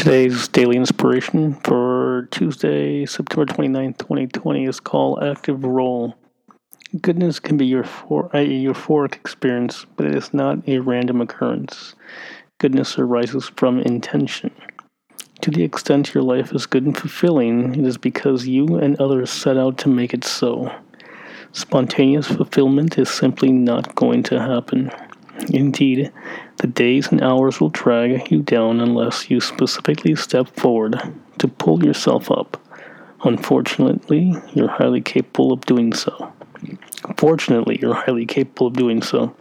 Today's daily inspiration for Tuesday, September 29th, 2020 is called Active Role. Goodness can be your for, a euphoric experience, but it is not a random occurrence. Goodness arises from intention. To the extent your life is good and fulfilling, it is because you and others set out to make it so. Spontaneous fulfillment is simply not going to happen. Indeed, the days and hours will drag you down unless you specifically step forward to pull yourself up. Unfortunately, you're highly capable of doing so. Fortunately, you're highly capable of doing so.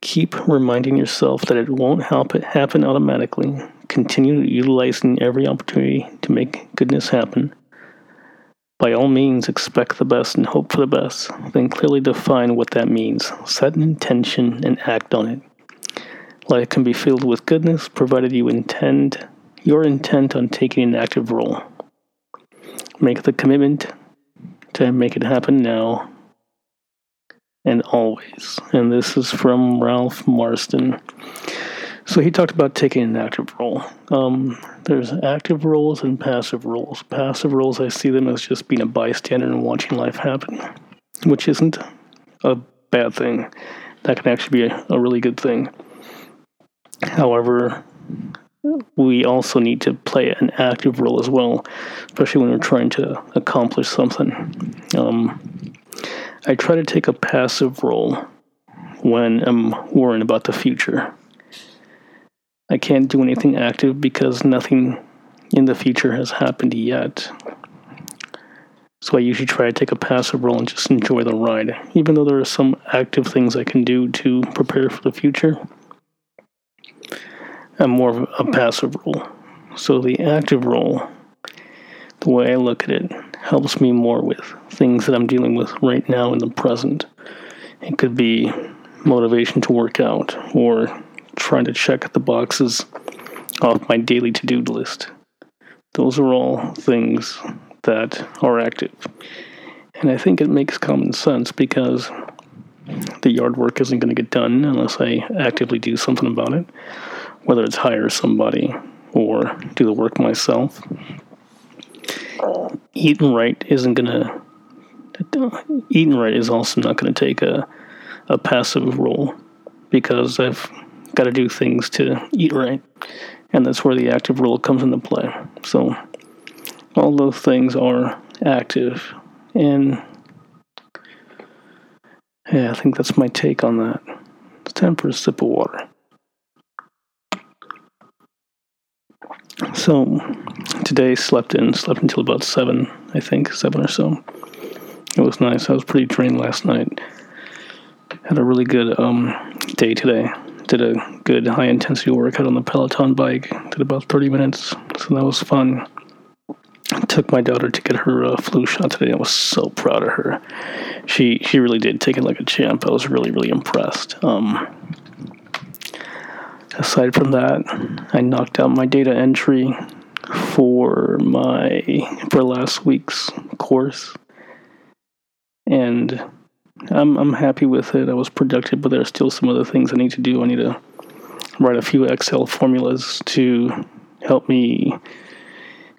Keep reminding yourself that it won't happen automatically. Continue utilizing every opportunity to make goodness happen by all means, expect the best and hope for the best. Then clearly define what that means. Set an intention and act on it. Life can be filled with goodness provided you intend your intent on taking an active role. Make the commitment to make it happen now and always. And this is from Ralph Marston. So he talked about taking an active role. Um, there's active roles and passive roles. Passive roles, I see them as just being a bystander and watching life happen, which isn't a bad thing. That can actually be a, a really good thing. However, we also need to play an active role as well, especially when we're trying to accomplish something. Um, I try to take a passive role when I'm worrying about the future. I can't do anything active because nothing in the future has happened yet. So I usually try to take a passive role and just enjoy the ride. Even though there are some active things I can do to prepare for the future, I'm more of a passive role. So the active role, the way I look at it, helps me more with things that I'm dealing with right now in the present. It could be motivation to work out or trying to check the boxes off my daily to do list. Those are all things that are active. And I think it makes common sense because the yard work isn't going to get done unless I actively do something about it, whether it's hire somebody or do the work myself. Eating right isn't going to. Eating right is also not going to take a, a passive role because I've got to do things to eat right. And that's where the active role comes into play. So, all those things are active. And yeah, I think that's my take on that. It's time for a sip of water. So, today slept in, slept until about 7, I think, 7 or so. It was nice. I was pretty drained last night. Had a really good um, day today did a good high intensity workout on the Peloton bike. Did about 30 minutes, so that was fun. Took my daughter to get her uh, flu shot today. I was so proud of her. She she really did take it like a champ. I was really really impressed. Um, aside from that, I knocked out my data entry for my for last week's course, and I'm I'm happy with it. I was productive, but there are still some other things I need to do. I need to write a few Excel formulas to help me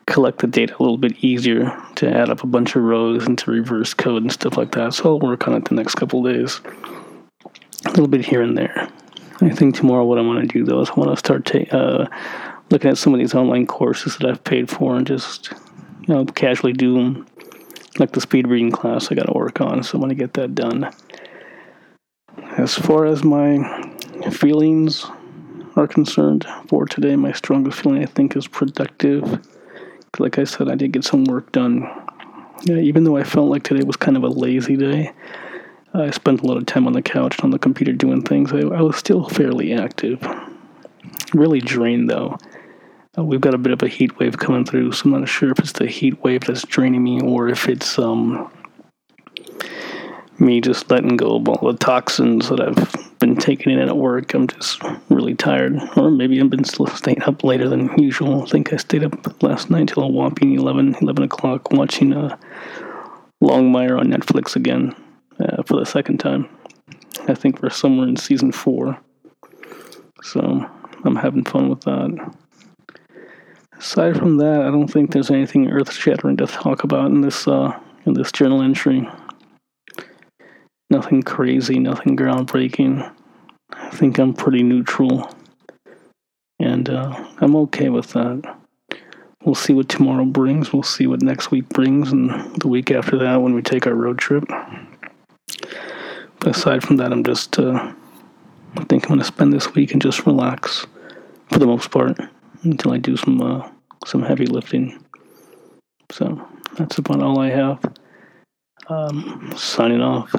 collect the data a little bit easier to add up a bunch of rows and to reverse code and stuff like that. So I'll work on it the next couple days. A little bit here and there. I think tomorrow what I want to do though is I want to start ta- uh, looking at some of these online courses that I've paid for and just you know casually do them like the speed reading class I got to work on, so I'm going to get that done. As far as my feelings are concerned for today, my strongest feeling I think is productive. Like I said, I did get some work done. Yeah, even though I felt like today was kind of a lazy day, I spent a lot of time on the couch and on the computer doing things. I, I was still fairly active. Really drained though. Uh, we've got a bit of a heat wave coming through, so I'm not sure if it's the heat wave that's draining me or if it's um, me just letting go of all the toxins that I've been taking in at work. I'm just really tired, or maybe I've been staying up later than usual. I think I stayed up last night till a whopping 11, 11 o'clock watching uh, Longmire on Netflix again uh, for the second time. I think we're somewhere in season four. So I'm having fun with that. Aside from that, I don't think there's anything earth-shattering to talk about in this uh, in this journal entry. Nothing crazy, nothing groundbreaking. I think I'm pretty neutral, and uh, I'm okay with that. We'll see what tomorrow brings. We'll see what next week brings, and the week after that when we take our road trip. But aside from that, I'm just. Uh, I think I'm going to spend this week and just relax, for the most part, until I do some uh, some heavy lifting. So that's about all I have. Um, signing off.